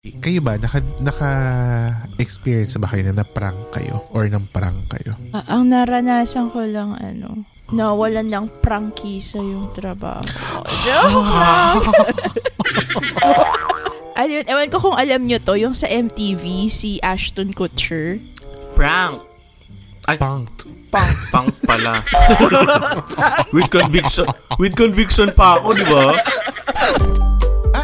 Kayo ba, naka, naka-experience ba kayo na na-prank kayo or nang prank kayo? Ah, ang naranasan ko lang ano, nawalan ng prangkisa yung trabaho. Joke lang! Ayun, ewan ko kung alam nyo to, yung sa MTV, si Ashton Kutcher. Prank. Ay, Punked. punk. Punk pala. with conviction. With conviction pa ako, di ba?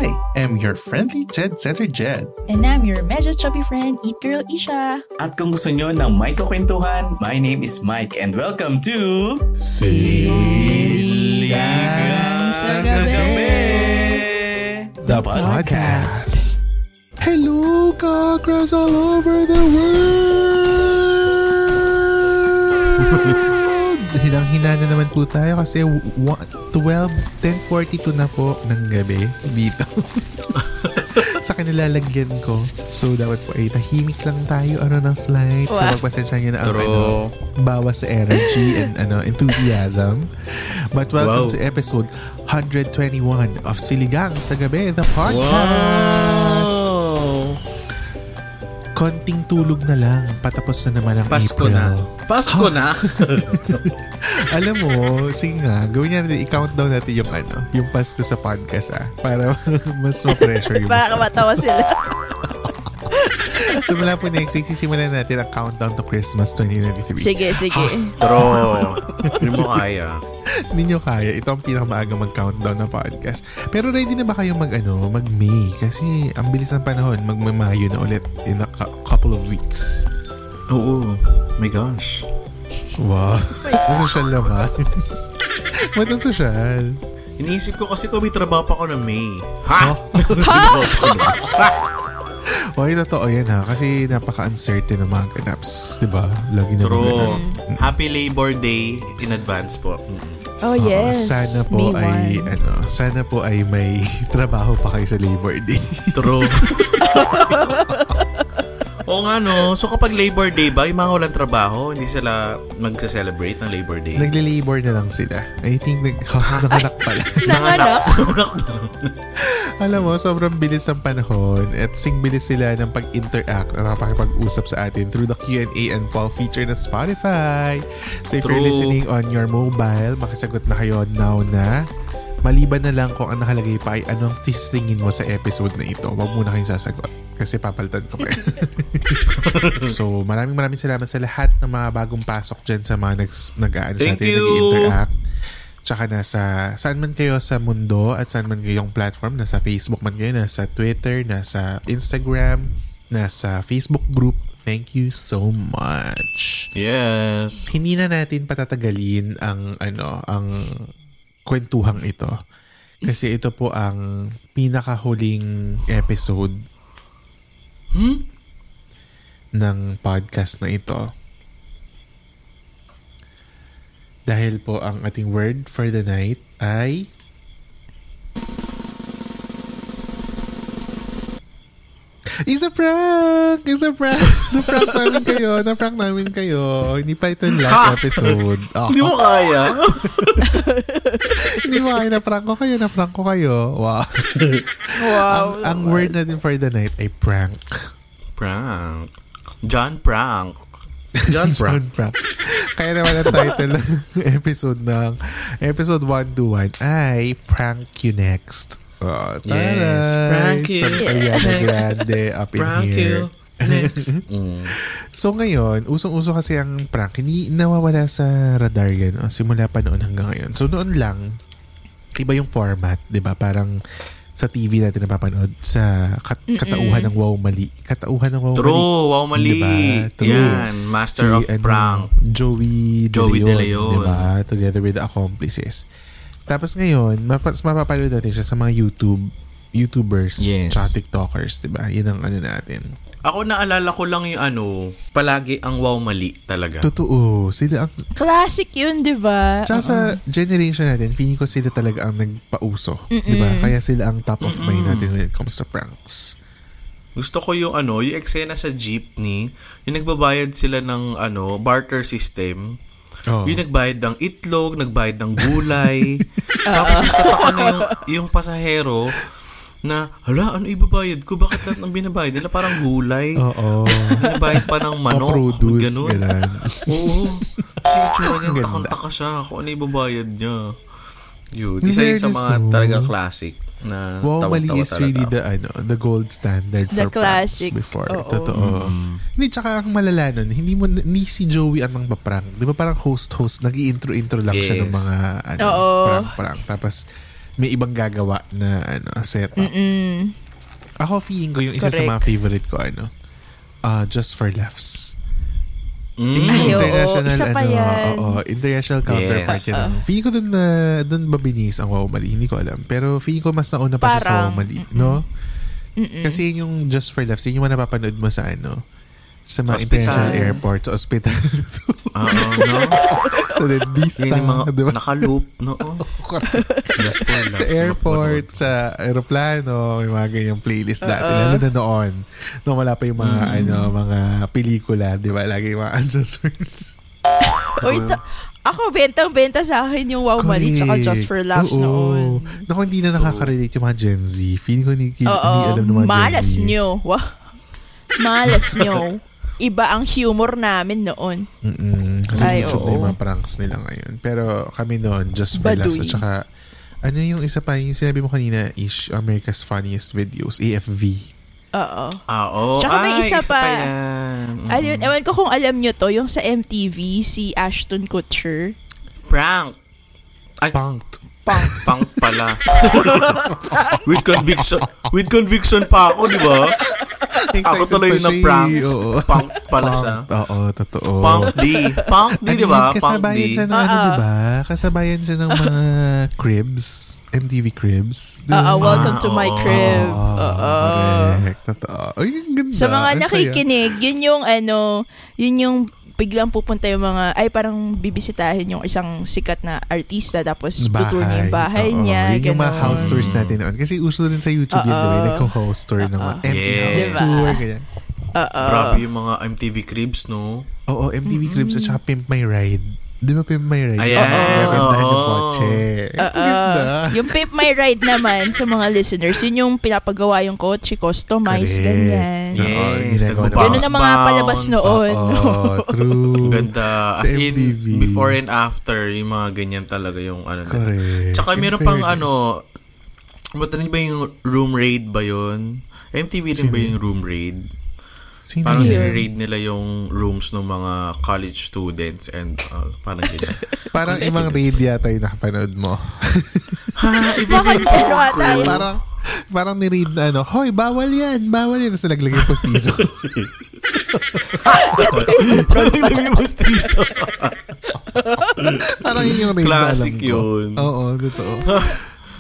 I am your friendly Jed Setter Jed. And I'm your medyo chubby friend, Eat Girl Isha. At kung gusto nyo ng may kakwentuhan, my name is Mike and welcome to... Siligang sa gabi. The podcast. Hello, cockroaches all over the world! Hinang-hina na naman po tayo kasi wa- 12, 10.42 na po ng gabi dito. sa kanilalagyan ko. So, dapat po ay tahimik lang tayo ano ng slide. So, Wow. magpasensya nyo na ang ano, bawas sa energy and ano enthusiasm. But welcome Wow. to episode 121 of Siligang sa Gabi, the podcast. Wow. Konting tulog na lang. Patapos na naman ang Pasko April. na. Pasko na. Alam mo, sige nga, gawin natin, i-countdown natin yung ano, yung Pasko sa podcast ah. Para mas ma-pressure yung Baka matawa sila. So mula po next week, sisimulan natin ang countdown to Christmas 2023. Sige, sige. True. Hindi mo kaya. Hindi nyo kaya. Ito ang pinakamaaga mag-countdown na podcast. Pero ready na ba kayo mag, ano, mag-May? Kasi ang bilis ng panahon, mag-Mayo na ulit in a cou- couple of weeks. Oo. My gosh. Wow. Ang social naman. Ba't ang social? Iniisip ko kasi kung may trabaho pa ako na May. Ha? Okay, totoo yan ha. Kasi napaka-uncertain ng mga ganaps. Diba? Lagi na mga True. ganap. Happy Labor Day in advance po. Oh, Oo, yes. sana po May ay one. ano, sana po ay may trabaho pa kayo sa Labor Day. True. Oo nga no. So kapag Labor Day ba, yung mga walang trabaho, hindi sila magsa-celebrate ng Labor Day? Nagle-labor na lang sila. I think nag nanganak pala. Nanganak. Alam mo, sobrang bilis ng panahon at sing bilis sila ng pag-interact at nakapag-usap sa atin through the Q&A and poll feature ng Spotify. So if you're True. listening on your mobile, makisagot na kayo now na. Maliban na lang kung ang nakalagay pa ay anong tistingin mo sa episode na ito. Huwag muna kayong sasagot kasi papalitan ko pa. so maraming maraming salamat sa lahat ng mga bagong pasok dyan sa mga nag, nag-aano sa atin, nag-interact. Tsaka nasa, saan man kayo sa mundo at saan man kayong platform, nasa Facebook man kayo, nasa Twitter, nasa Instagram, nasa Facebook group. Thank you so much. Yes. Hindi na natin patatagalin ang ano, ang kwentuhang ito. Kasi ito po ang pinakahuling episode ng podcast na ito. Dahil po ang ating word for the night ay It's a prank! It's a prank! Na-prank namin kayo. Na-prank namin kayo. Hindi pa ito yung last episode. Oh, Hindi mo kaya? hindi mo kayo. Na-prank ko kayo. Na-prank ko kayo. Wow. Wow. ang, ang word natin for the night ay prank. Prank. John Prank. John Prank. John prank. Kaya naman ang title ng episode ng episode 121 ay Prank You Next. Oh, taray. Yes. Prank you Sa Ariana. Grande up in Prank here. you. Next. Mm. So ngayon, usong-uso kasi ang prank. Hindi nawawala sa radar yan. Simula pa noon hanggang ngayon. So noon lang, iba yung format. 'di ba Parang sa TV natin napapanood sa kat- katauhan ng wow mali. Katauhan ng wow mali. True. Wow, mali. Diba? True. Yan. Master of ano, prank. Joey, Joey De De Leon, Leon. diba? Together with the accomplices. Tapos ngayon, mapas, mapapanood natin siya sa mga YouTube YouTubers, Yes. tsaka TikTokers, di ba? Yun ang ano natin. Ako naalala ko lang yung ano, palagi ang wow mali talaga. Totoo, sila ang Classic yun, di ba? Tsaka sa generation natin, feeling ko sila talaga ang nagpauso. Di ba? Kaya sila ang top of mind natin when it comes to pranks. Gusto ko yung ano, yung eksena sa jeepney, yung nagbabayad sila ng ano, barter system. Oh. Yung nagbayad ng itlog, nagbayad ng gulay. Tapos nagtataka na yung, yung pasahero na, hala, ano ibabayad ko? Bakit lahat ng binabayad nila parang gulay? Oo. Tapos binabayad pa ng manok. Pa-produce, ganun. ganun. Oo. Kasi yung tsura niya, takang-taka siya kung ano ibabayad niya. Yun. Isa yun sa mga no? talaga classic na Wow, mali is talaga really the, ano, the gold standard The for classic. pranks before. Oo. Totoo. Hindi, tsaka ang malala nun, hindi mo, ni si Joey ang nang prank. Di ba parang host-host, nag intro-intro lang siya ng Yes. mga ano, Oo. prank-prank. Tapos, may ibang gagawa na ano, setup. Mm. Ako feeling ko yung isa sa Correct. mga favorite ko, ano, uh, Just for Laughs. Mm. Ay, oo. international Isa pa ano, yan. oo, international counterpart Yes. yan. ng- Feeling ko dun na dun ba binis ang Wow Mali, hindi ko alam. Pero feeling ko mas nauna pa siya sa Parang, Wow Mali, no? Kasi yun yung Just for Laughs, yun yung mga napapanood mo sa ano, sa mga international ospital. airport, sa hospital. Oo, no? sa dentista, Yan yung mga di ba? nakaloop. No? Sa airport, sa aeroplano, may mga ganyang playlist dati. Lalo na noon. Nung wala pa yung mga, ano, mga pelikula, di ba? Lagi yung mga Just for Uy, ta- ako, bentang-benta sa akin yung Wow Mali tsaka Correct. Just for Laughs Oo. noon. Naku, hindi na nakaka-relate yung mga Gen Z. Feeling ko hindi, hindi alam ng mga malas Gen Z. nyo. Wow. Malas nyo. Iba ang humor namin noon. Mm-mm. Kasi Ay, YouTube na yung oo. mga pranks nila ngayon. Pero kami noon, just for laughs. Baduy. At saka, ano yung isa pa, yung sinabi mo kanina, ish, America's Funniest Videos, AFV. Oo. Ah, oo. Tsaka may Ay, isa pa. yan. Mm. Ayun, ewan ko kung alam nyo to, yung sa MTV, si Ashton Kutcher. Prank. Ay, Punked. Punk. punk pala. with conviction. With conviction pa ako, di ba? Ako tuloy na siya prank. eh. Oo. Punk pala siya. Punked. Oo, totoo. Punk D. Punk D, di ba? Punk Kasabayan D. siya ng ano, di ba? Kasabayan siya ng mga cribs. MTV cribs. Di ba? Oo, welcome to my oo. crib. Ah, Oo. correct. Totoo. Ay, ganda. Sa mga nakikinig, yun yung ano, yun yung biglang pupunta yung mga, ay parang bibisitahin yung isang sikat na artista tapos tutur niya yung bahay Oo. niya. Yun yung mga ganun. house tours natin noon. Kasi uso din sa YouTube yun, diba? Yung Nagko-house tour ng mga empty Yes. house Diba? tour. Ganyan. Oo. Grabe yung mga MTV cribs, no? Oo, MTV Cribs at saka Pimp My Ride. Di ba Pimp My Ride? Ayan, Ang ganda ng oo. kotse. Ganda. Yung Pimp My Ride naman sa mga listeners, yun yung pinapagawa yung kotse, customize, Correct. ganyan. Yes, Ganun ang mga palabas noon. Oo, true. Ang ganda. As in, before and after, yung mga ganyan talaga yung ano. na- Correct. Tsaka meron pang ano, ba't ano ba yung room raid ba yun? MTV din ba yung room raid? Sino Parang yun? nire-raid nila yung rooms ng mga college students and uh, parang ganyan. Parang ibang raid yata yung nakapanood mo. ha, Baka pero tayo. parang parang ni-read na ano, Hoy, bawal yan, bawal yan. Tapos naglagay yung postizo. parang namimos tiso. parang yun yung raid Classic na alam ko. yun. Oo, totoo.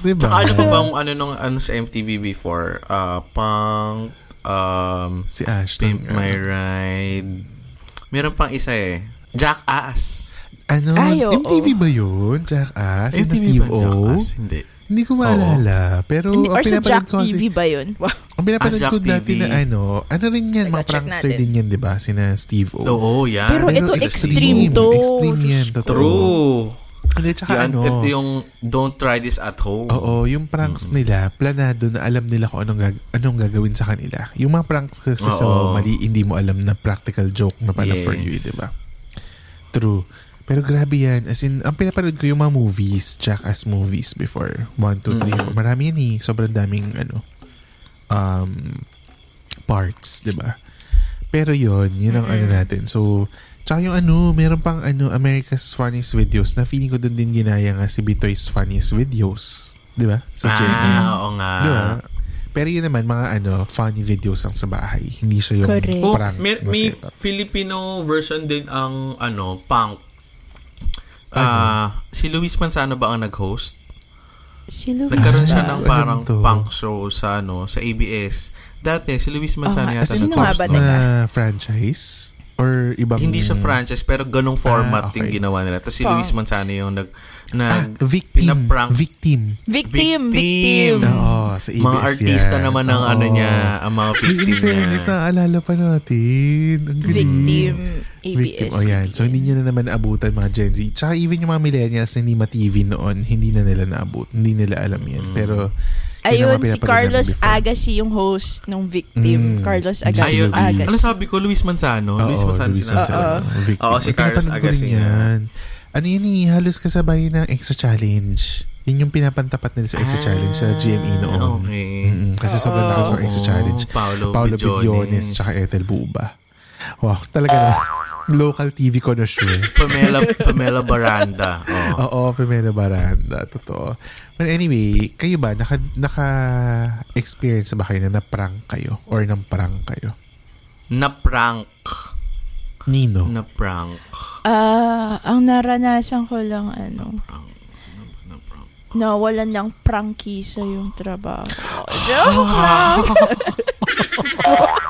diba? Tsaka ano pa bang ano nung ano sa MTV before? Uh, pang um, Si Ashton. Pimp My Ride. Meron pang isa eh. Jackass. Ano? Ay, oo. MTV ba yun? Jackass? Yun na MTV Steve ba O? Jackass? Hindi. Hindi ko maalala. Pero Hindi, or sa Jack ko TV ba yun? Wow. ang pinapanood Ah, ko dati TV. na ano, ano rin yan, mga Teka, prankster natin. din yan, di ba? Sina Steve O. Oo, yan. Pero ito extreme to. Extreme yan, totoo. True. Hindi, tsaka Yan, ano, ito yung don't try this at home. Oo, yung pranks nila, planado na alam nila kung anong, gag- anong gagawin sa kanila. Yung mga pranks kasi sa Oo. mali, hindi mo alam na practical joke na pala for you, Yes. di ba? True. Pero grabe yan. As in, ang pinapanood ko yung mga movies, Jackass movies before. 1, 2, 3, 4. Marami yan eh. Sobrang daming ano, um, parts, di ba? Pero yun, yun ang ano natin. So, tsaka yung ano, meron pang ano, America's Funniest Videos na feeling ko doon din ginaya nga si Bitoy's Funniest Videos. Di ba? Sa Gen ah, oo nga. Di ba? Pero yun naman, mga ano, funny videos lang sa bahay. Hindi siya yung Correct. Oh, prank may, na may setup. Filipino version din ang ano, punk. Ano? Ah, si Luis Manzano ba ang nag-host? Si Luis Nagkaroon siya ng Ano parang to? punk show sa ano sa ABS. Dati si Luis Manzano Ah, yata sino nga ba na franchise? Or ibang... Hindi siya franchise pero ganong format Ah, okay. yung ginawa nila. Tapos si. Luis Manzano yung nag Ah, nag victim. pinaprank Victim. Victim, Victim. victim. Oo, sa ABS mga artista yan. naman ng Oo. ano niya, ang mga victim in fairness, niya. naaalala pa natin. Ang galing. Victim, ABS. Victim. O yan. So, hindi niya na naman naabutan mga Gen Z. Tsaka even yung mga millennials na hindi ma-TV noon, hindi na nila naabot. Hindi nila alam yan. Mm. Pero, ang Ayun, si Carlos. Agassi yung host ng Victim. Mm. Carlos Agassi. si Ayun, Luis. Agassi. ano sabi ko? Luis Manzano. Luis Oo, Manzano Luis. Manzano. Oo, si Ay, Carlos Agassi yan. Ano yun eh, halos kasabay ng Extra Challenge. Yun yung pinapantapat nila sa Extra Challenge sa GME noon. Ah, Okay. Mm-mm, kasi sobrang lakas ng Extra Oo, Challenge. Paolo Paolo Bidiones. Bidiones tsaka Ethel Buba. Wow, talaga naman. Local TV connoisseur. Pamela, Pamela Baranda. Oh. Oo, Pamela Baranda. Totoo. But anyway, kayo ba, naka, naka-experience ba kayo na na-prank kayo? Or nang-prank kayo? Na-prank. Nino? Na-prank. Ah, ang naranasan ko lang ano, nawalan ng prangkisa yung trabaho. Joke lang.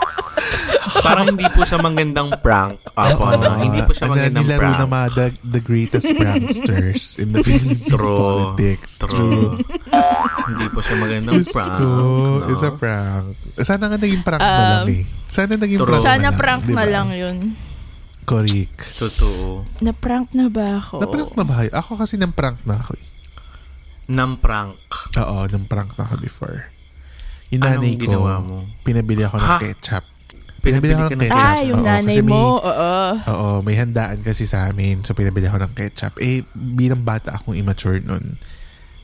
Parang hindi po siya magandang prank. Apo, no? Hindi po siya magandang nilaro prank. na mga the, the greatest pranksters in the Philippine True. politics. True. hindi po siya magandang Diyos prank. ko, no? it's a prank. Sana nga naging prank na Um, lang eh. Sana naging True. prank na Sana lang. prank na lang yun. Correct. Totoo. Na-prank na ba ako? Na-prank na ba kayo? Ako kasi nang prank na ako eh. Nang prank. Oo, nang prank na ako before. Yung Anong nanay ko, ginawa mo? pinabili ako ng Ha? ketchup. Pinabili ako ka ng ketchup. Ah, yung Oo, nanay kasi may- mo. Oo. Oo, may handaan kasi sa amin. So, pinabili ako ng ketchup. Eh, bilang bata akong immature nun,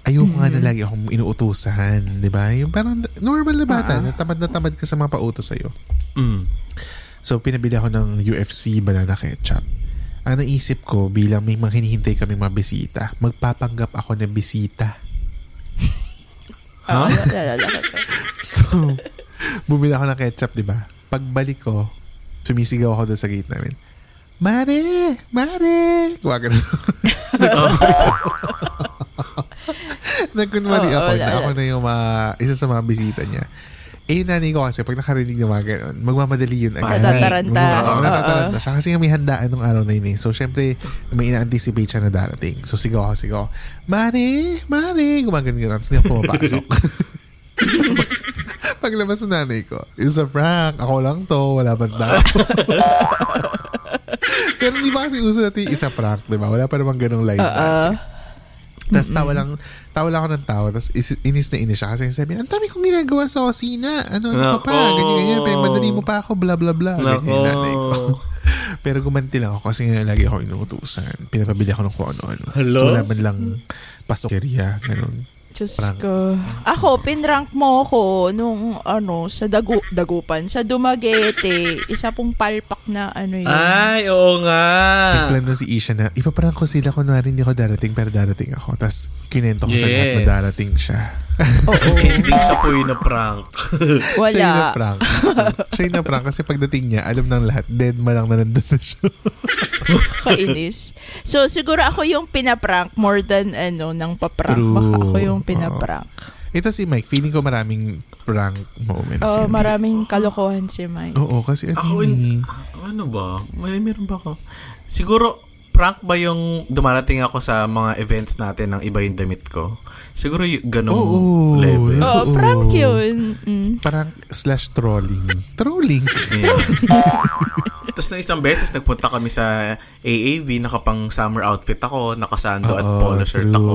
ayoko nga na Mm-hmm. lagi akong inuutusan. Di ba? Yung parang normal na Ah. bata, na tamad na tamad ka sa mga pautos sa'yo. Mm. So, pinabili ako ng UFC banana ketchup. Ang naisip ko, bilang may mga hinihintay kami mga bisita, magpapanggap ako ng bisita. Ah, ko to. So, bumili ako ng ketchup, di ba? Pagbalik ko, sumisigaw ako doon sa gate namin. Mare! Mare! Kuwagan Nagkunwari Oo, ako na lala. ako na yung mga, isa sa mga bisita niya. Eh, yung nanay ko kasi, pag nakarinig ng mga ganun, magmamadali yun agad. Natataranta. Oo, natataranta siya. Kasi may handaan nung araw na yun eh. So, syempre, may ina-anticipate siya na darating. So, sigaw ako, sigaw. Mare! Mare! Gumagano yun. Tapos niya pumapasok. Paglabas, paglabas ng nanay ko, it's a prank. Ako lang to. Wala bang tao. Pero di ba kasi uso natin isa prank, di ba? Wala pa namang ganong line. Oo. Tapos tawa lang, tawa lang ako ng tawa. Tapos is, inis na inis siya. Kasi sabi, ang dami kong ginagawa sa kusina. Ano, ano ka pa? Ganyan, ganyan. Pero madali mo pa ako, bla, bla, bla. Ganyan nanay ko. Pero gumanti lang ako kasi nga lagi ako inuutusan. Pinapabili ako ng kung ano-ano. Hello? Wala man lang pasokeriya. Ganun. Diyos ko. Ako, pinrank mo ako nung ano, sa dagu dagupan, sa Dumaguete. Isa pong palpak na ano yun. Ay, oo nga. Nagplano si Isha na, ipaprank ko sila kunwari hindi ako darating pero darating ako. Tapos kinento ko sa lahat na Yes. darating siya. Oo. Ending siya po yung na-prank. Siya yung Wala. na-prank. siya yung na-prank kasi pagdating niya, alam ng lahat, dead ma lang na nandun na siya. Kainis. So, siguro ako yung pinaprank more than ano, nang paprank. True. Baka ako yung pinaprank. Ito si Mike, feeling ko maraming prank moments. Oo, yan. maraming kalokohan si Mike. Oo, kasi ano Ako, eh. ano ba? May meron ba ako? Siguro, prank ba yung dumarating ako sa mga events natin ng iba yung damit ko? Siguro yung ganong Oo. level. Oo, Oo. prank yun. Mm. Parang slash trolling. Trolling. Yeah. Tapos na isang beses, nagpunta kami sa AAV, nakapang summer outfit ako, nakasando at polo shirt true. ako.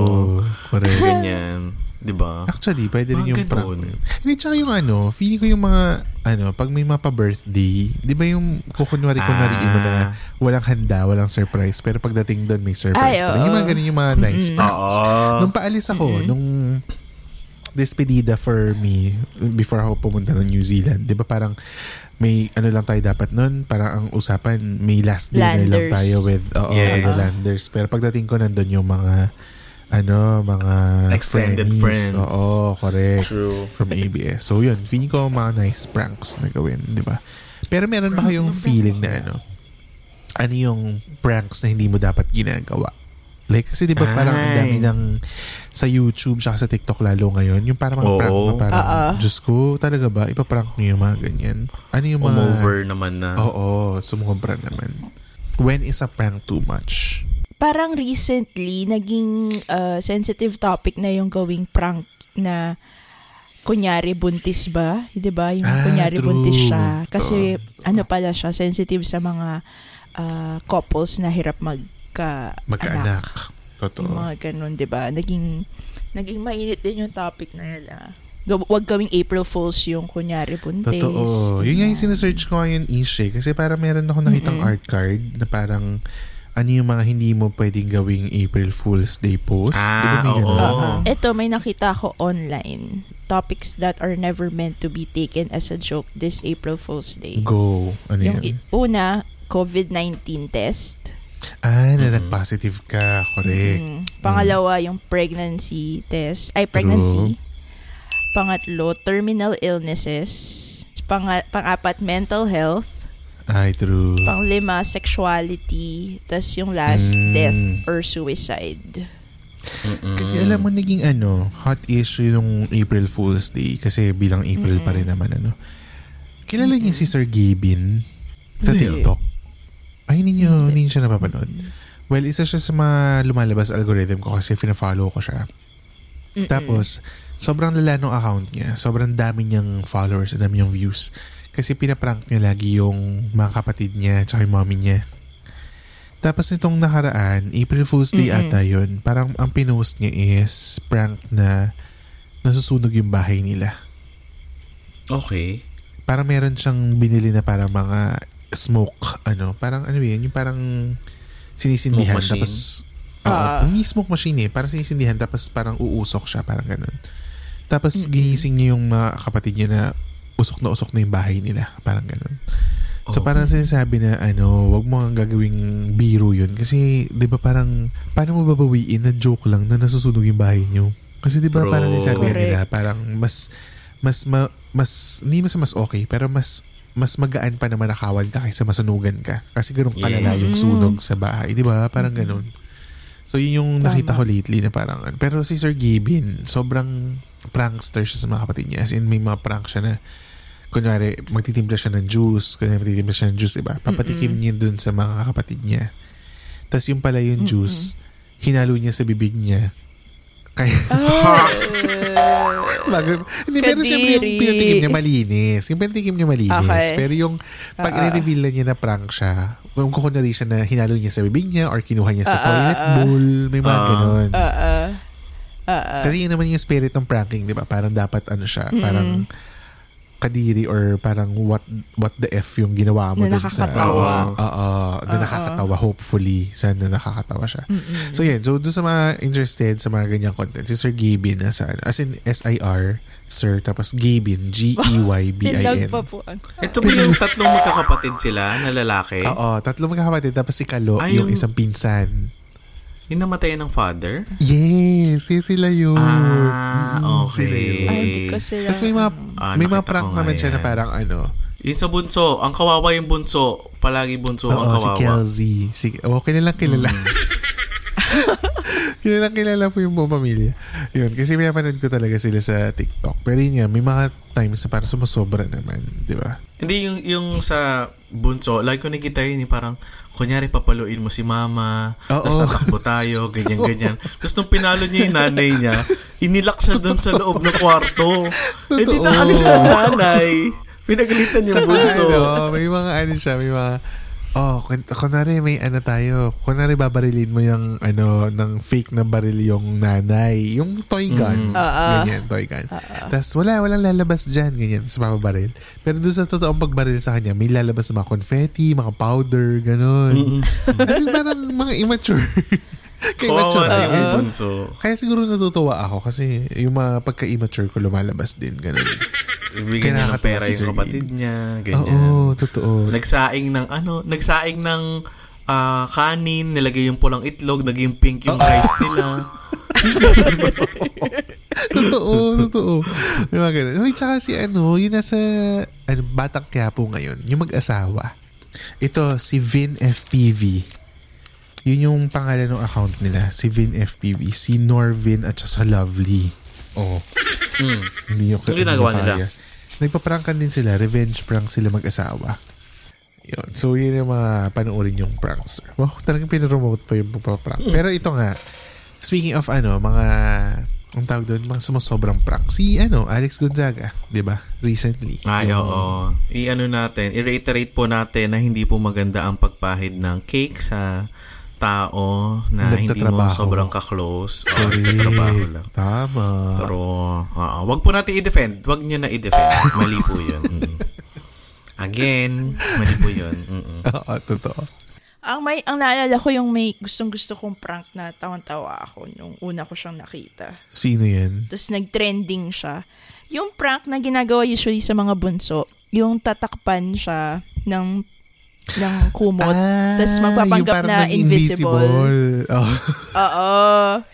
Correct. Ganyan. Di ba? Actually, pwede rin yung prank. Hindi, tsaka yung ano, feeling ko yung mga, ano, pag may mga pa-birthday, di ba yung kukunwari-kunwari Ah. mo na walang handa, walang surprise, pero pagdating doon may surprise Ay, pa. Yung mga ganun yung mga nice pranks. Oo. Nung paalis ako, nung despedida for me, before ako pumunta ng New Zealand, di ba parang may ano lang tayo dapat nun, parang ang usapan, may last dinner lang Landers. tayo with, oo, Yes. with the landers. Pero pagdating ko nandun yung mga, ano, mga Extended friends. friends. Oo, correct. True. From ABS. So yun, feeling ko mga nice pranks na gawin, di ba? Pero meron ba kayong feeling na ano, ano yung pranks na hindi mo dapat ginagawa? Like, kasi di ba parang ang dami ng sa YouTube tsaka sa TikTok lalo ngayon, yung parang mga Oo. prank na parang, Oo. Diyos ko, talaga ba? Ipaprank niyo yung mga ganyan? Ano yung mga... Umover naman na. Oo, sumobra naman. When is a prank too much? Parang recently, naging uh, sensitive topic na yung gawing prank na kunyari buntis ba? 'Di ba? Yung Ah, kunyari true. buntis siya. Kasi ano pala siya, sensitive sa mga uh, couples na hirap magka Magkaanak. anak. Totoo. Yung mga ganun, 'di ba? Naging naging mainit din yung topic na yun. ah. Gaw- Wag gawing April Fools yung kunyari buntis. Totoo. Yun nga yung sinesearch ko ngayon is eh. Kasi parang meron ako nakitang Mm-mm. art card na parang ano yung mga hindi mo pwedeng gawing April Fool's Day post. Ah, oo. ganun? Oo. Ito, may nakita ko online. Topics that are never meant to be taken as a joke this April Fool's Day. Go. Ano Yung yan? una, COVID-19 test. Ah, na nag-positive ka. Correct. Mm. Pangalawa, yung pregnancy test. Ay, pregnancy. Pangatlo, terminal illnesses. Pang- pang-apat, mental health. Ay, true. Panglima, sexuality. Tapos yung last, Mm. death or suicide. Kasi alam mo, naging ano, hot issue yung April Fool's Day. Kasi bilang April pa rin naman, ano. Kilala niyo si Sir Gabin sa. TikTok? Ay, hindi niyo, hindi niyo siya napapanood. Well, isa siya sa mga lumalabas algorithm ko kasi fina-follow ko siya. Tapos, sobrang lala ng account niya. Sobrang dami niyang followers, dami niyang views. Kasi pinaprank niya lagi yung mga kapatid niya tsaka yung mommy niya. Tapos nitong nakaraan, April Fool's Day Mm-mm. ata yun. Parang ang pinost niya is prank na nasusunog yung bahay nila. Okay. Parang meron siyang binili na parang mga smoke, ano, parang ano yun, yung parang sinisindihan Smoke machine? tapos Oo, Ah. hindi smoke machine eh. Parang sinisindihan tapos parang uusok siya, parang ganun. Tapos ginising niya yung mga kapatid niya na usok na usok na yung bahay nila. Parang ganun. So Oh. parang sinasabi na ano, wag mo ang gagawing biro yun. Kasi di ba parang, paano mo babawiin na joke lang na nasusunog yung bahay niyo? Kasi di ba parang sinasabi Correct. nila, parang mas, mas, ma, mas, hindi mas mas okay, pero mas, mas magaan pa na manakawan ka kaysa masunugan ka. Kasi ganun kalala Yeah. yung sunog sa bahay. Di ba? Parang ganun. So yun yung nakita ko lately na parang pero si Sir Gabin sobrang prankster siya sa mga kapatid niya as in may mga prank siya na kunwari magtitimpla siya ng juice kunwari magtitimpla siya ng juice diba papatikim niya dun sa mga kapatid niya tapos yung pala yung juice hinalo niya sa bibig niya kaya Bago, hindi, pero syempre yung pinatikim niya malinis. Yung pinatikim niya malinis. Okay. Pero yung pag Ah, ah. i-reveal na niya na prank siya, kung kukunwari siya na hinalo niya sa bibig niya or kinuha niya sa ah, toilet bowl, may mga Ah. ganun. Ah, ah. Kasi yun naman yung spirit ng pranking, di ba? Parang dapat ano siya, parang kadiri or parang what what the F yung ginawa mo Na dun sa. Oo, oo, na Oo. nakakatawa hopefully sana nakakatawa siya. So yeah, so doon sa mga interested sa mga ganyang content, si Sir Gabin nasa ano, as in S-I-R Sir tapos Gabin G E Y B I Tindag N. pa po. ang- Ito ba yung tatlong magkakapatid sila na lalaki? Oo, tatlo magkakapatid tapos si Kalo Ay, yung yung- isang pinsan. Yung namatay ng father? Yes, yes sila yun. Ah, Mm, okay. sila yun. Ay, hindi ko sila. Tapos may mga, Ah, may mga prank naman siya na yan. parang ano, Yung sa bunso, ang kawawa yung bunso. Palagi bunso ang Oo, si kawawa. Kelsey. Si, oh, kilalang kilala. Mm. kilalang kilala po yung buong pamilya. Yun, kasi pinapanood ko talaga sila sa TikTok. Pero yun nga, may mga times na parang sumusobra naman, di ba? Hindi yung yung sa bunso, like ko nakita yun, parang kunyari papaluin mo si mama, Oo. tapos tatakbo tayo, ganyan ganyan. Tapos nung pinalo niya yung nanay niya, inilak siya doon sa loob ng kwarto. Eh di Totoo. na ano siya ng nanay. Pinagalitan yung bunso. ano, may mga ano siya, may mga Oh, kun- kunwari may ano tayo. Kunwari babarilin mo yung ano, ng fake na baril yung nanay. Yung toy gun. Ah, ah. Ganyan, toy gun. Tapos wala, walang lalabas dyan. Ganyan, sa papabaril. Pero doon sa totoong pagbaril sa kanya, may lalabas na mga confetti, mga powder, ganon. Kasi parang mga immature. Kaya immature. Kawawa na yung bunso. Kaya siguro natutuwa ako kasi yung mga pagka-immature ko lumalabas din. Ganon. Ibigyan niya ng pera si yung kapatid niya, ganyan. Oo, totoo. Nagsaing ng ano, nagsaing ng ah, kanin, nilagay yung pulang itlog, naging pink yung rice nila. totoo, totoo. Yung mga ganun. Uy, tsaka si ano, yun nasa ano, Batang Quiapo ngayon, yung mag-asawa. Ito, si Vin FPV. Yun yung pangalan ng account nila. Si Vin FPV. Si Norvin at saka Lovely. Oh. Mm. Hindi yung Yung ginagawa nila. Nagpa-prankan din sila. Revenge prank sila mag-asawa. Yun. So, yun yung mga panoorin yung pranks. Wow, talagang pinromote pa yung pagpaprank. Pero ito nga, speaking of ano, mga, ang tawag doon, mga sumusobrang prank. Si, ano, Alex Gonzaga, di ba? Recently. Ay, Yung- oo. I-ano natin, i-reiterate po natin na hindi po maganda ang pagpahid ng cake sa tao na hindi mo sobrang ka-close. O, Correct. nagtatrabaho lang. Tama. Pero, oo, wag po natin i-defend. Wag nyo na i-defend. Mali po yun. Mm. Again, mali po yun. Mm-mm. Oo, totoo. Ang may ang naalala ko yung may gustong-gusto kong prank na tawang-tawa ako nung una ko siyang nakita. Sino yan? Tapos nag-trending siya. Yung prank na ginagawa usually sa mga bunso, yung tatakpan siya ng ng kumot. Tapos magpapanggap Ah, yung parang na naging invisible. Oh. Oo.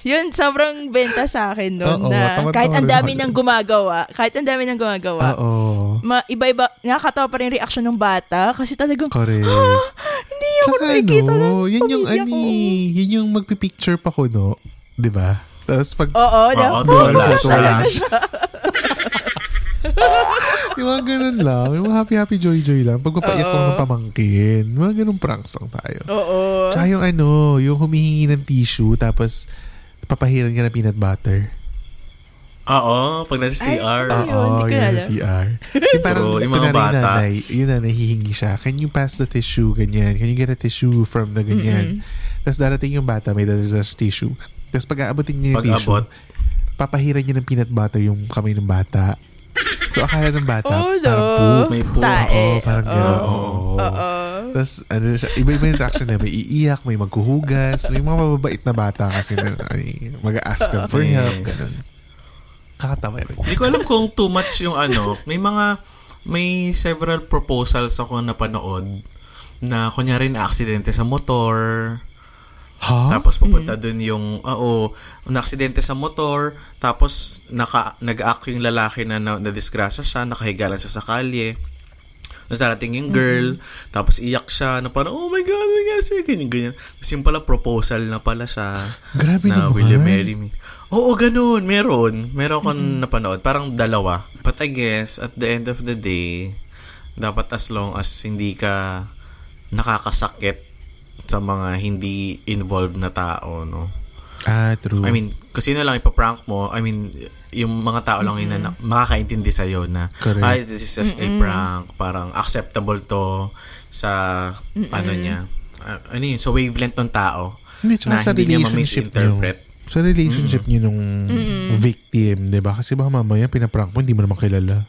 Yun, sobrang benta sa akin Oo, noon na kahit ang dami dun. gumagawa, kahit ang dami nang gumagawa, Oo. ma, iba-iba, nakakatawa pa rin yung reaction ng bata kasi talagang, Correct. hindi ako Tsaka nakikita ng ano, yun yung pamilya ani, ko. yun yung magpipicture pa ko, no? Di ba? Tapos pag Oo, na, Oo, doon wala wala. yung mga ganun lang. Yung mga happy-happy joy-joy lang. Pagpapaiyak ko ng pamangkin. Mga ganun pranks lang tayo. Oo. Tsaka yung ano, yung humihingi ng tissue tapos papahiran ka ng peanut butter. Oo, pag nasa CR. Ay, Ayun, hindi ko yun, alam. sa CR. Yung parang, True, yung mga kunwari bata. nanay, yun na, nahihingi siya. Can you pass the tissue? Ganyan. Can you get a tissue from the ganyan? Tapos darating yung bata, may dala sa tissue. Tapos pag aabotin niya yung Pag tissue, papahiran niya ng peanut butter yung kamay ng bata. So akala ng bata, Oh, no. parang poop. May poop. Oo, parang gano'n. Oo. Oo. Tapos, ano siya, iba-iba yung reaction niya. May iiyak, may magkuhugas, may mga mababait na bata kasi na, ay, mag-ask them for help. Yes. Ganun. Kakatawa rin. Hindi ko alam kung too much yung ano. May mga, may several proposals ako napanood na kunyari na aksidente sa motor. Ha? Tapos pupunta dun yung, oo, na-aksidente sa motor. Tapos naka, nag-act yung lalaki na, na nadisgrasya siya, nakahiga lang siya sa kalye. Tapos darating yung girl, tapos iyak siya na parang, oh my God, oh my God, sige, ganyan, ganyan. Tapos yung pala proposal na pala siya. Grabe na naman. will you marry me? Oo, ganun. Meron. Meron akong napanood. Parang dalawa. But I guess, at the end of the day, dapat as long as hindi ka nakakasakit sa mga hindi involved na tao, no? Ah, true. I mean, kasi na lang ipaprank mo, I mean, yung mga tao lang yun na makakaintindi sa'yo na, Correct. ay, this is just a prank, parang acceptable to sa, ano niya, ah, ano yun, sa wavelength ng tao, Hindi, tsaka na sa hindi niya. Sa relationship niyo nung victim, di ba? Kasi baka mamaya pinaprank mo, hindi mo naman kilala.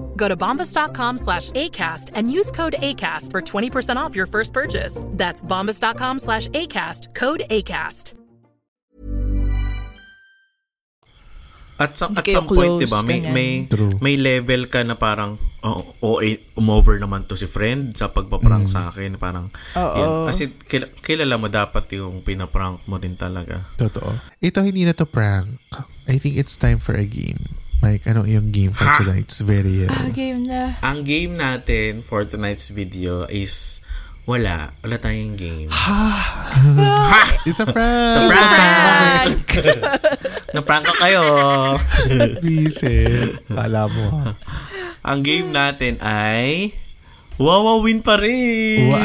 Go to bombas.com slash ACAST and use code ACAST for 20% off your first purchase. That's bombas.com slash ACAST, code ACAST. At, sa, at some point, di ba, may, may, True. may level ka na parang, oh, oh eh, umover naman to si friend sa pagpaprank sa akin. Parang, Oo. yun. Kasi kil- kilala mo dapat yung pinaprank mo din talaga. Totoo. Ito hindi na to prank. I think it's time for a game. Mike, ano yung game for Ha? tonight's video? Ah, game na. Ang game natin for tonight's video is wala. Wala tayong game. It's a prank! It's a prank! Na-prank ka kayo. Visit. Kala mo ha. Ang game natin ay Wawa win pa rin. Wow.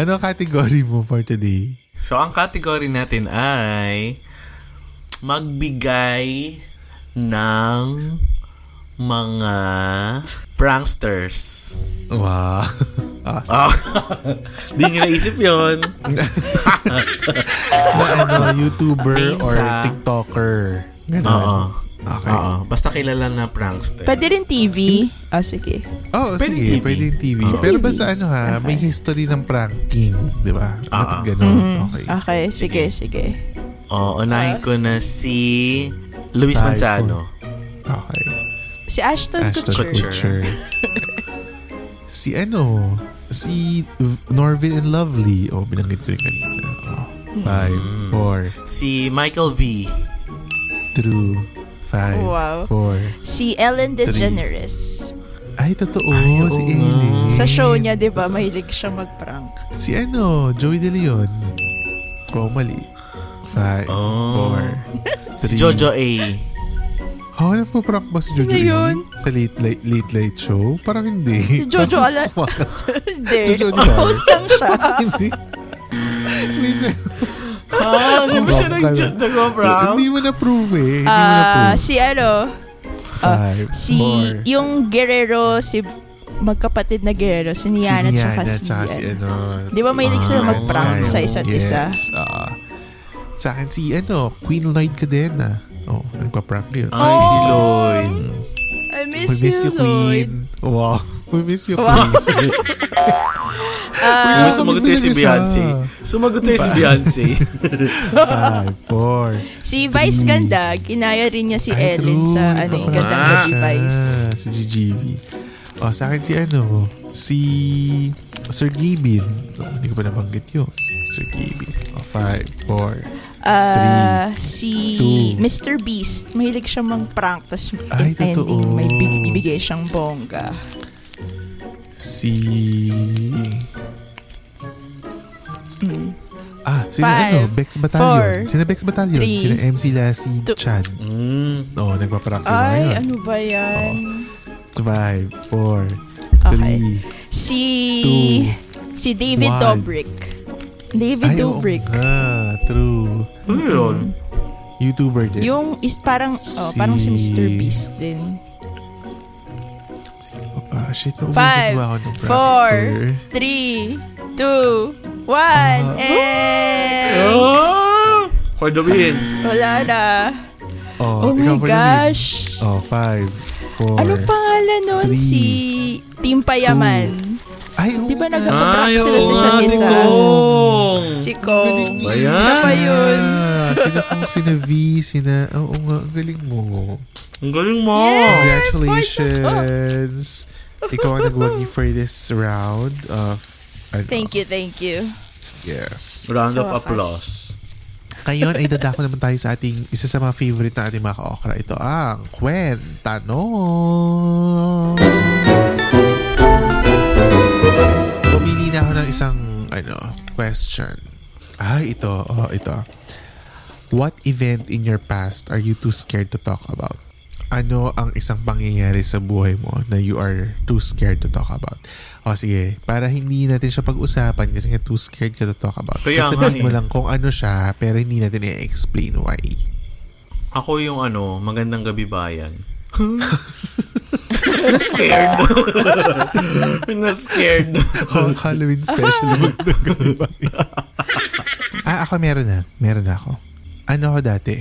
Ano ang category mo for today? So, ang category natin ay magbigay ng mga pranksters. Wow. Ah, Oh, di nyo naisip yun. na ano, YouTuber Names, or. TikToker. Ganon. Oo. Okay. Oo. Basta kilala na prankster. Pwede rin TV. Ah, sige. Oh, Pwede sige, TV. pwede yung TV. Pero basta ano ha, may history ng pranking, di ba? Ah, Dapat ganon. Okay. Okay, sige, sige. Oo, unahin ko na si Luis Five, Manzano. Okay. Si Ashton, Ashton Kutcher. Kutcher. si ano, si V- Norvin and Lovely. Oh, binanggit ko rin kanina. Oh. Five, Hmm. four, Si Michael V. true. Five, Wow. four. Si Ellen DeGeneres. Ay, totoo. Ay, oo si nga. Aileen. Sa show niya, di ba, mahilig siya mag-prank. Si ano, Joey De Leon. Oh, mali. Five, Oh. four, Si three. Jojo A. Oh, nagpa-prank ba si Jojo yun? Sa late, late, late, late show? Parang hindi. Si Jojo Ala... Hindi. Jojo Ala- Host lang siya. hindi. Hindi siya. Ah, di ba siya Prank nag- ka na. nag-prank? Hindi mo na-prove eh. Hindi mo Ah, na-prove. si ano, Five, si four. yung Guerrero, si magkapatid na Guerrero, si Si Niana, Niana, tsaka si, tsaka si ano. ano. Di ba mahilig sila Ah, mag-prank sa isa't yes. isa? ah. sa akin si ano, Queen Lloyd Cadena. Oh, nagpa-prank yun. Ay, si Lloyd. I miss, We miss you, you, Lloyd. Queen. Wow. We miss you, Wow. Queen. Uy, Ah, sumagot sa'yo si. Beyonce. Sumagot sa'yo si Beyonce. Five, four. Si Vice Ganda, ginaya rin niya si Ay, Ellen true. sa ano, yung nga gabi siya. Vice. Si GGV. Oh, sa akin si ano, si Sir Gabin. Oh, hindi ko pa nabanggit yun. Sir Gabin. Oh, five, four. Ah, si two. Mr. Beast, mahilig siya mang-prank, tapos Ay, ending, totoo. may big, bibigay siyang bongga. Si... Ah, sina. Five, ano, Bex Battalion. four, sina Bex Battalion. three, sina MC Lassie two. Chad. Mm. Oo, oh, nagpa-prank yun Ay, ngayon. ano ba yan? Five, four, Okay. three. Si... Two, si David one. Dobrik. David Ay, oo Dobrik. nga, true. Ano yun? YouTuber din. Yung is parang oh, parang si Si- Mr. Beast din. Ah, shit, naubos Five, ba ako ng four, prankster? three, two, one, and Oh! For the win. wala na. Oh, Oh my gosh. Oh, five, four. Ano pangalan nun? three, Si Team Payaman. Ay, oo Di ba nga. Ay, sila sa isa't nga, si isa? Kong. Si Kong. Ba yan? Isa pa yun. Sina kung sina V, sina... Oo nga, ang galing mo. Ang galing mo. Congratulations. Ikaw ang nagwagi for this round of... Ano, Thank you, thank you. Yes. Round Sa of applause. Ngayon ay dadako naman tayo sa ating isa sa mga favorite na ating mga ka-okra. Ito ang Kwenta No. Pumili na ako ng isang ano, question. Ay, ito. Oh, ito. What event in your past are you too scared to talk about? Ano ang isang pangyayari sa buhay mo na you are too scared to talk about? O sige, para hindi natin siya pag-usapan kasi nga too scared ka to talk about. Kaya Sasabihin mo eh. lang kung ano siya pero hindi natin i-explain why. Ako yung ano, magandang gabi bayan. Na-scared. Na-scared. Oh, Halloween special gabi ah, ako meron na. Meron na ako. Ano ako dati?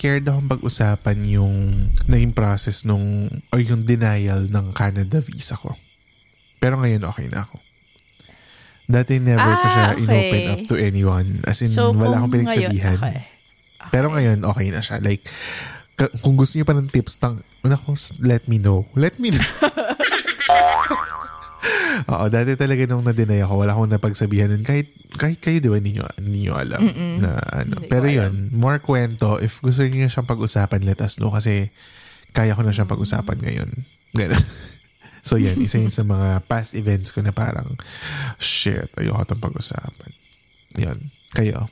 Scared akong pag-usapan yung naging process nung or yung denial ng Canada visa ko. Pero ngayon okay na ako. Dati never ko siya Ah, okay. inopen up to anyone. As in, So, wala akong pinagsabihan. ngayon, okay. Pero ngayon, okay na siya. Like, kung gusto niyo pa ng tips, tang, naku, let me know. Let me know. Oo, dati talaga nung na-deny ako, wala akong napagsabihan nun. Kahit, kahit kayo, di ba, hindi nyo, hindi nyo alam. Na, ano. Pero yun, more kwento. If gusto niyo siyang pag-usapan, let us know. Kasi, kaya ko na siyang pag-usapan ngayon. Ganun. so, yan. Isa yun sa mga past events ko na parang, shit, ayoko itong pag-usapan. Yun. Kayo.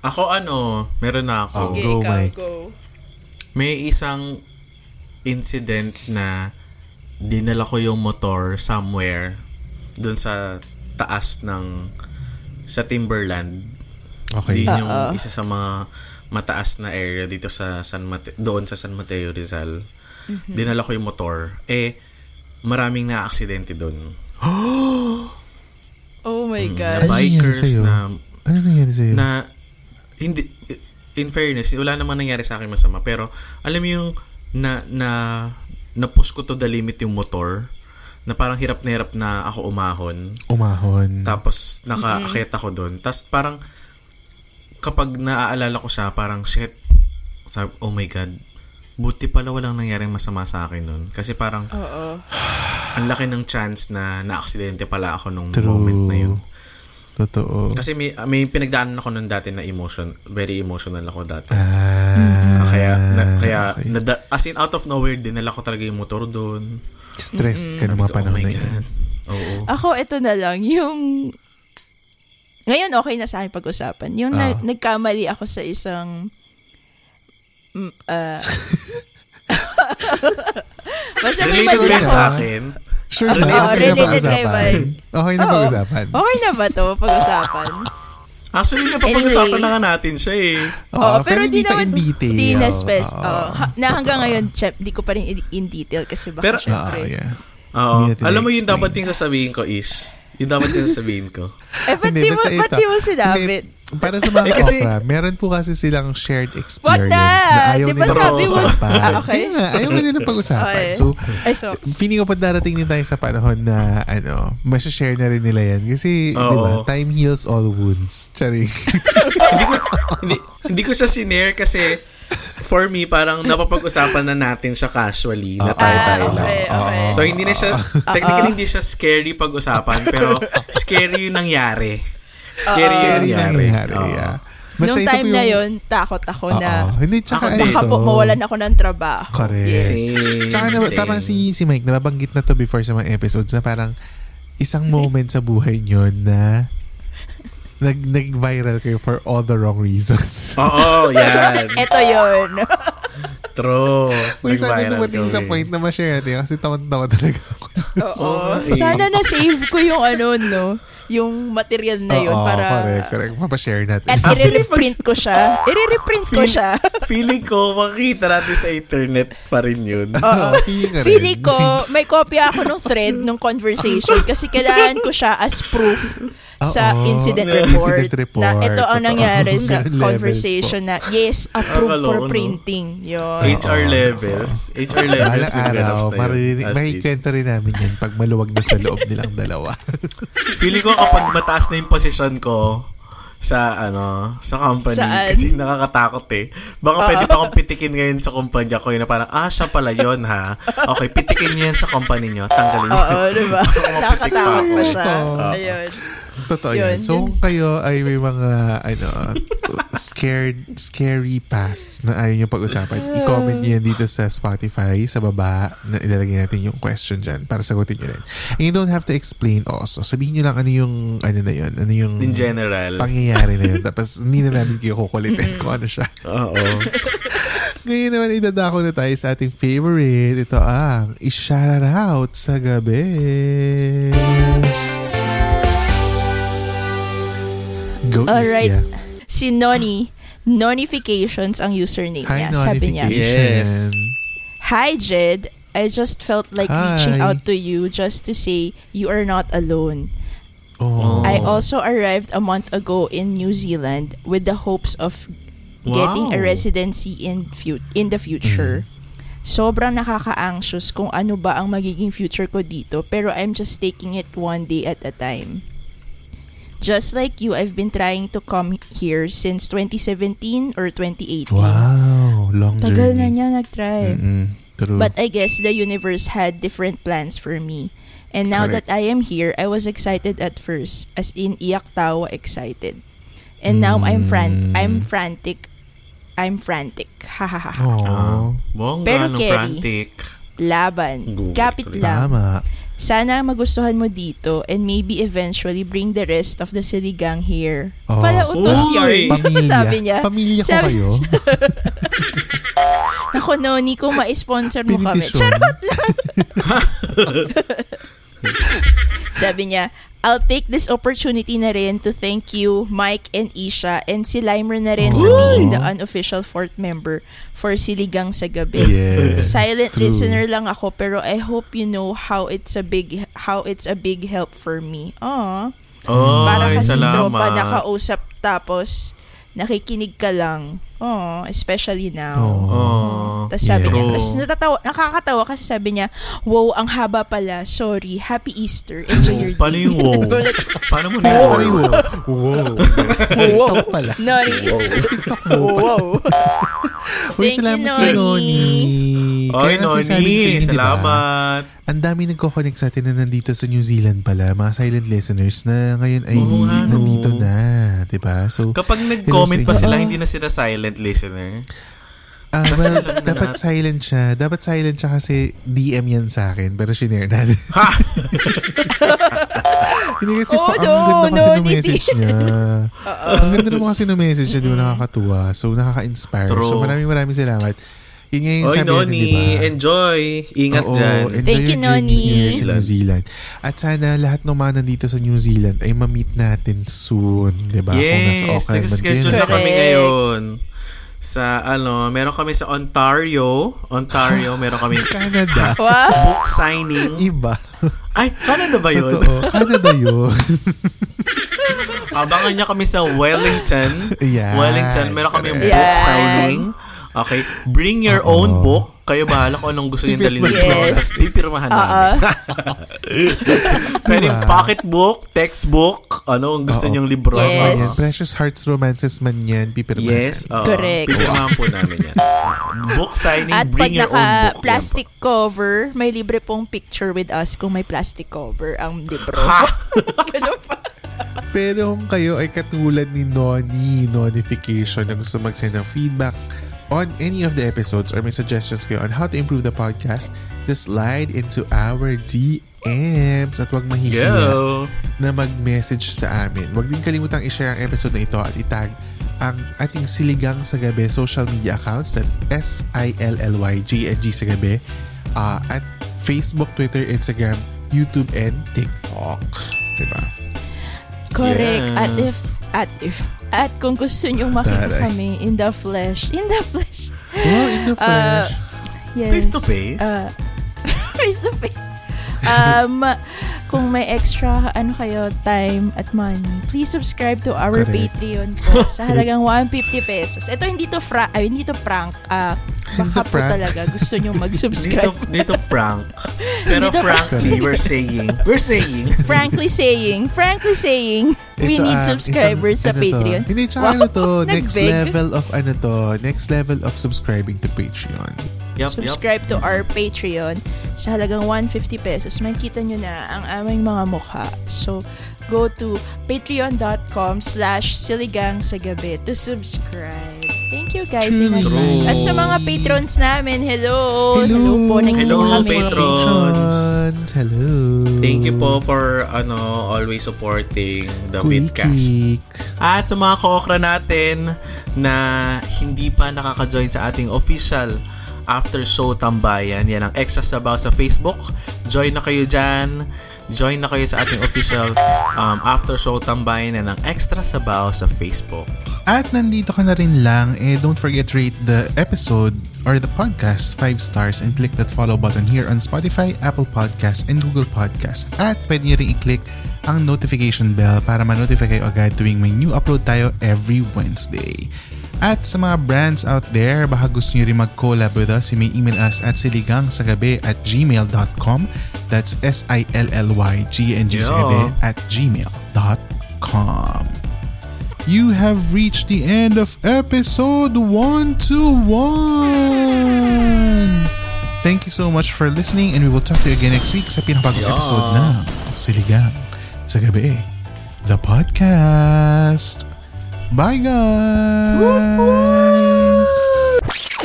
Ako ano, meron na ako. Sige, Go, ikaw, Mike. go. May isang incident na dinala ko yung motor somewhere dun sa taas ng sa Timberland. Okay. Din yung isa sa mga mataas na area dito sa San Mateo, doon sa San Mateo Rizal. Dinala ko yung motor. Eh, maraming na-aksidente doon. Oh my Na God. Ano nangyari bikers sa'yo? na Ano nangyari sa'yo? na hindi in fairness wala namang nangyari sa akin masama pero alam mo yung na na na-push ko to the limit yung motor na parang hirap na hirap na ako umahon Umahon. tapos nakaakyat ako doon tapos parang kapag naaalala ko siya parang shit sabi, oh my god buti pala walang nangyaring masama sa akin nun kasi parang ang laki ng chance na na-aksidente pala ako nung True. moment na yun Totoo. kasi may, may pinagdaanan ako nun dati na emotion. Very emotional ako dati. Ah, kaya, na, kaya okay. nada- as in out of nowhere, dinala ko talaga yung motor doon. Stressed ka ng mga panahon oh na yun. God. Oo. Ako, ito na lang. Yung... Ngayon, okay na sa akin pag-usapan. Yung na- Ah. nagkamali ako sa isang... Mm, ah, Basta may Related mali din ako. sa akin. Sure Related ba? Oo, Okay na related pag-usapan? kay Mike. Okay na Oo. pag-usapan? Okay na ba to pag-usapan? Actually, napapag-usapan Anyway. na nga natin siya eh. Oo, pero, hindi di pa naman in detail. Di na spec. Oo. Oo. Ha- na hanggang ngayon, chef, di ko pa rin in- detail kasi baka Pero- Ah, syempre. yeah. Oo. Alam mo yung dapat yung sasabihin ko is, yung dapat yung sasabihin ko. Eh, ba't Hindi, di mo, ba't di mo sinabi? Hindi, para sa mga Eh, kasi- okra, meron po kasi silang shared experience Wag na! ayaw Di ba nila pag-usapan. Ah, okay. Kaya nga, ayaw nila pag-usapan. Okay. So, Ay, so, feeling ko pa darating din tayo sa panahon na ano, share na rin nila yan. Kasi, Oo. di ba, time heals all wounds. Charing. hindi ko hindi, hindi ko siya sinare kasi for me parang napapag-usapan na natin siya casually na tayo-tayo Ah, lang. okay, okay. So hindi na siya technically hindi siya scary pag-usapan pero scary yung nangyari. Scary yung Scary nangyari. nangyari. Oo. yeah. Basta nung time po na yung- yon takot ako na Oo. Hindi, tsaka Ako baka po mawalan ako ng trabaho. Correct. Yes. Same, Tsaka na, same. tama si, si Mike, nababanggit na to before sa mga episodes na parang isang moment sa buhay nyo na nag, nag-viral kayo for all the wrong reasons. Oo, yan. Ito yon True. Uy, sana dumating sa point na ma-share natin kasi tawan-tawa talaga ako. Oo. eh. Sana na-save ko yung ano, no? Yung material na yun Oo, para... correct, correct. Mapashare natin. At Actually, i-reprint ko siya. I-reprint ko siya. Feeling ko, makikita natin sa internet pa rin yun. Oo. Feeling ka rin. Feeling ko, may kopya ako ng thread ng conversation kasi kailangan ko siya as proof sa Oo. incident Incident report, report. na ito ang Totoo. nangyari sa levels conversation na yes, approved Akala for ko, no? printing. Yun. HR levels. HR levels Balang yung araw, na yun. maririnig, As in. makikwento rin namin yan pag maluwag na sa loob nilang dalawa. Feeling ko kapag mataas na yung position ko sa ano sa company Saan? kasi nakakatakot eh. Baka pwede pa akong pitikin ngayon sa kumpanya ko yun na parang ah siya pala yun ha. Okay, pitikin niyo yan sa company niyo. Tanggalin niyo. Oo, di ba? Baka mapitik pa Nakatakot ako. pa siya. Oo. Ayun. Totoo Yun, yan. So, yun. kayo ay may mga, ano, scared, scary past na ayaw nyo pag-usapan, i-comment nyo yan dito sa Spotify, sa baba, na ilalagay natin yung question dyan para sagutin nyo rin. And you don't have to explain also. Sabihin nyo lang ano yung, ano na yun, ano yung In general. pangyayari na yun. Tapos, hindi na namin kayo kukulitin kung ano siya. Oo. Ngayon naman, idadako na tayo sa ating favorite. Ito ang i-shout out sa gabi. Go Alright. Isya. Si Noni, Nonifications ang username Hi, niya. Sabi niya, notification. Hi Jed, I just felt like Hi. reaching out to you just to say you are not alone. Oh. I also arrived a month ago in New Zealand with the hopes of getting a Wow. residency in fu- in the future. Sobrang nakaka-anxious kung ano ba ang magiging future ko dito pero I'm just taking it one day at a time. Just like you, I've been trying to come here since 2017 or 2018. Wow. Long Tagal na journey. niya nag-try. Mm-mm. True. But I guess the universe had different plans for me. And now Correct. that I am here, I was excited at first, as in iyak tawa excited. And now I'm fran I'm frantic. I'm frantic. Ha ha ha. oh. Pero no Kerry, frantic. Laban. Kapit lang. Tama. Sana magustuhan mo dito and maybe eventually bring the rest of the siligang here. Oh. Pala utos Uy! yun. Pamilya. Sabi niya. Pamilya ko Sabi- kayo. Ako, Noni, kung ma-sponsor mo kami. Charot lang. Sabi niya, I'll take this opportunity na rin to thank you, Mike and Isha, and si Limer na rin for Oh. being the unofficial fourth member for Siligang sa Gabi. Yes, Silent true. listener lang ako, pero I hope you know how it's a big how it's a big help for me. Aw. Para Ay, kasi tropa salamat. nakausap tapos nakikinig ka lang. Oh, especially now. Oh. Tapos sabi Yeah. niya, tapos natatawa, nakakatawa kasi sabi niya, wow, ang haba pala. Sorry, happy Easter. Enjoy your Paano day. yung wow? Paano mo na Wow. yung wow? Wow. wow. Pala. Nori. wow. Uy, Thank you, salamat kay Noni. Sa Noni, salamat. Ang dami nagko-connect sa atin na nandito sa New Zealand pala, mga silent listeners na ngayon ay Oo nga, no. nandito na, 'di ba? So Kapag nag-comment pa sila, hindi na sila silent listener. Ah, Kasi well, na dapat natin. silent siya. Dapat silent siya kasi DM yan sa akin. Pero shinare natin. Ha! Hindi kasi Oh, fa- no, ang ganda kasi no, ng message niya. ang ganda naman kasi ng message niya. Di ba nakakatuwa? So, nakaka-inspire. True. So, maraming maraming salamat. Yun nga yung Oy, sabi natin, Noni, di ba? enjoy. Ingat Oo, dyan. enjoy Thank you, Noni. sa New Zealand. At sana lahat ng mga nandito sa New Zealand ay ma-meet natin soon. Di ba? Kung nasa Yes, Auckland man kayo, na kami ngayon. Sa ano, meron kami sa Ontario. Ontario, meron kami Canada. Wow. book signing. Iba. Ay, Canada ba yun? Totoo. Canada yun. Abangan niya kami sa Wellington. Yan. Wellington, meron kami book signing. Okay, bring your own book. Kayo bahala kung anong gusto niyo dalhin dito. Yes. Tapos pipirmahan namin. Pwedeng Diba? pocketbook, textbook, ano ang gusto niyong libro. Yes. Ayan, Precious Hearts Romances man yan. Pipirma. Yes, oo. Correct. Pipirmahan po namin yan. Book signing, At pag bring your own book. yan po. naka-plastic cover, may libre pong picture with us kung may plastic cover ang libro. Ha! Ganun pa. Pero kung kayo ay katulad ni Noni Notification na gusto mag-send ng feedback on any of the episodes or may suggestions kayo on how to improve the podcast, just slide into our DMs at huwag mahihiya na mag-message sa amin. Huwag din kalimutang i-share ang episode na ito at itag ang ating Siligang sa Gabi social media accounts at S-I-L-L-Y-G-N-G sa Gabi ah, at Facebook, Twitter, Instagram, YouTube, and TikTok. Diba? Correct. Yes. At if, at if, at kung gusto nyong makita Taray. kami in the flesh, in the flesh, Wow, in the Uh, flesh. yes. Face to face? Uh, face to face. Um, kung may extra ano kayo time at money, please subscribe to our Correct. Patreon po sa halagang 150 pesos. Ito hindi to fra ay hindi to prank. Ah, Hindi baka po talaga gusto nyo dito, mag-subscribe. dito prank. Pero Dito- frankly, we're saying, we're saying, frankly saying, frankly saying, we Ito, need ah, subscribers isang- sa ano to? Patreon. Hindi, tsaka Wow, ano to, next level of ano to, next level of subscribing to Patreon. Yup. subscribe to our Patreon sa halagang 150 pesos. Makikita nyo na ang aming mga mukha. So, go to patreon.com slash siligang sa gabi to subscribe. Thank you guys in advance. At sa mga patrons namin, hello! Hello! po, nagkita Hello, kami. patrons. Patrons, Hello! Thank you po for ano always supporting the kick. At sa mga ka-okra natin na hindi pa nakaka-join sa ating official after show tambayan, yan ang extra sabaw sa Facebook. Join na kayo dyan. Join na kayo sa ating official um, after show tambayan yan ang extra sabaw sa Facebook. At nandito ka na rin lang, eh don't forget rate the episode or the podcast 5 stars and click that follow button here on Spotify, Apple Podcasts, and Google Podcasts. At pwede nyo rin i-click ang notification bell para ma-notify kayo agad tuwing may new upload tayo every Wednesday. At sa mga brands out there, baka gusto nyo rin mag-collab with us, you may email us at siligangsagabi at gmail.com. That's S-I-L-L-Y-G-N-G sagabi at gmail.com. You have reached the end of episode 121. Thank you so much for listening and we will talk to you again next week sa pinakabagong episode ng Siligang sa Gabi, the podcast. Bye guys!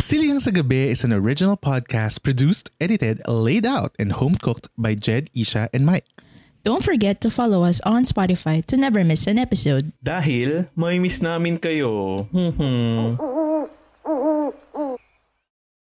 Siligang sa Gabi is an original podcast produced, edited, laid out, and home-cooked by Jed, Isha, and Mike. Don't forget to follow us on Spotify to never miss an episode. Dahil may miss namin kayo. Hmm.